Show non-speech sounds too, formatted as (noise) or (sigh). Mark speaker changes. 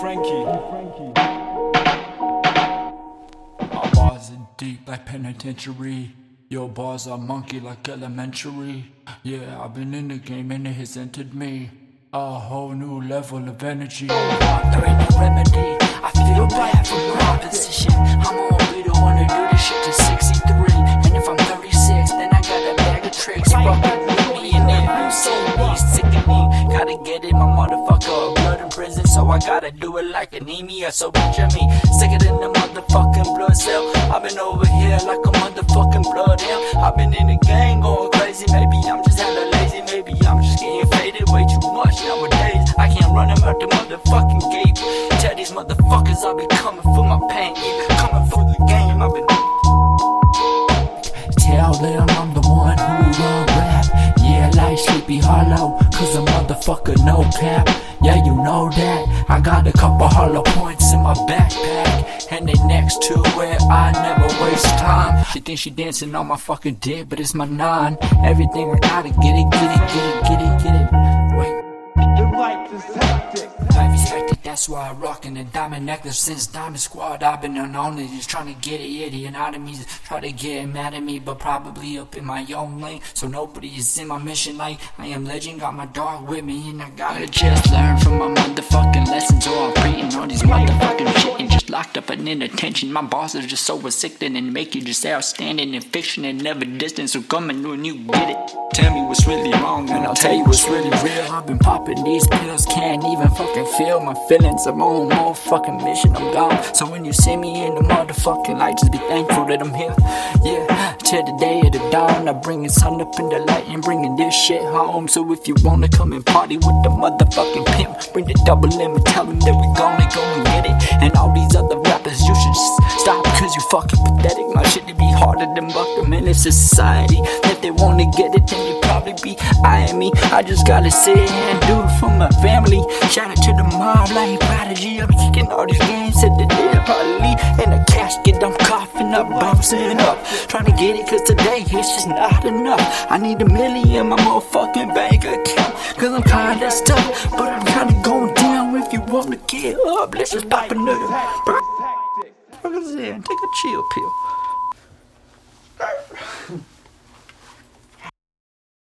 Speaker 1: Frankie. My bars are deep like penitentiary. Your bars are monkey like elementary. Yeah, I've been in the game and it has entered me. A whole new level of energy.
Speaker 2: There ain't no remedy. I feel bad for my opposition. I'm only the one to do this shit to 63. And if I'm 36, then I got a bag of tricks. Right back with me and then you see prison, so I gotta do it like anemia. So picture me sicker than the motherfucking blood cell. I've been over here like a motherfucking blood hell. I've been in the gang going crazy. Maybe I'm just hella lazy. Maybe I'm just getting faded way too much nowadays. I can't run them out the motherfucking gate. Tell these motherfuckers I'll be coming for my pain. Coming for the game. I've been.
Speaker 1: Hollow, cause a motherfucker no cap. Yeah, you know that. I got a couple hollow points in my backpack, and they next to where I never waste time. She thinks she dancing on my fucking dick, but it's my nine. Everything I gotta get it, get it, get it, get it, get it. That's why I'm rocking a diamond necklace since Diamond Squad. I've been unknown and just trying to get it, yeah, the enemies try to get mad at me, but probably up in my own lane. So nobody is in my mission like I am legend. Got my dog with me, and I gotta just learn from my motherfucking lessons, or I'm reading all these motherfucking shit locked in attention. My boss is just so sickening and make you just outstanding and fiction and never distant. So come and when you get it, tell me what's really wrong, and I'll tell you what's really real. I've been popping these pills, can't even fucking feel my feelings. I'm on more fucking mission, I'm gone. So when you see me in the motherfucking light, just be thankful that I'm here. Yeah, till the day of the dawn, I'm bringing sun up in the light and bringing this shit home. So if you wanna come and party with the motherfucking pimp, bring the double M and tell them that cause you fucking pathetic. My shit to be harder than buck them in this society. If they wanna get it, then you probably be eyeing me. I just gotta sit and do it for my family. Shout out to the mob like Prodigy. I'm kicking all these games at the dead probably in a casket. I'm coughing up, bouncing up, trying to get it cause today it's just not enough. I need a million in my motherfucking bank account cause I'm kinda stuck, but I'm kinda going down. If you wanna get up, let's just pop a motherfucker's
Speaker 3: in.
Speaker 1: Take a chill pill. (laughs)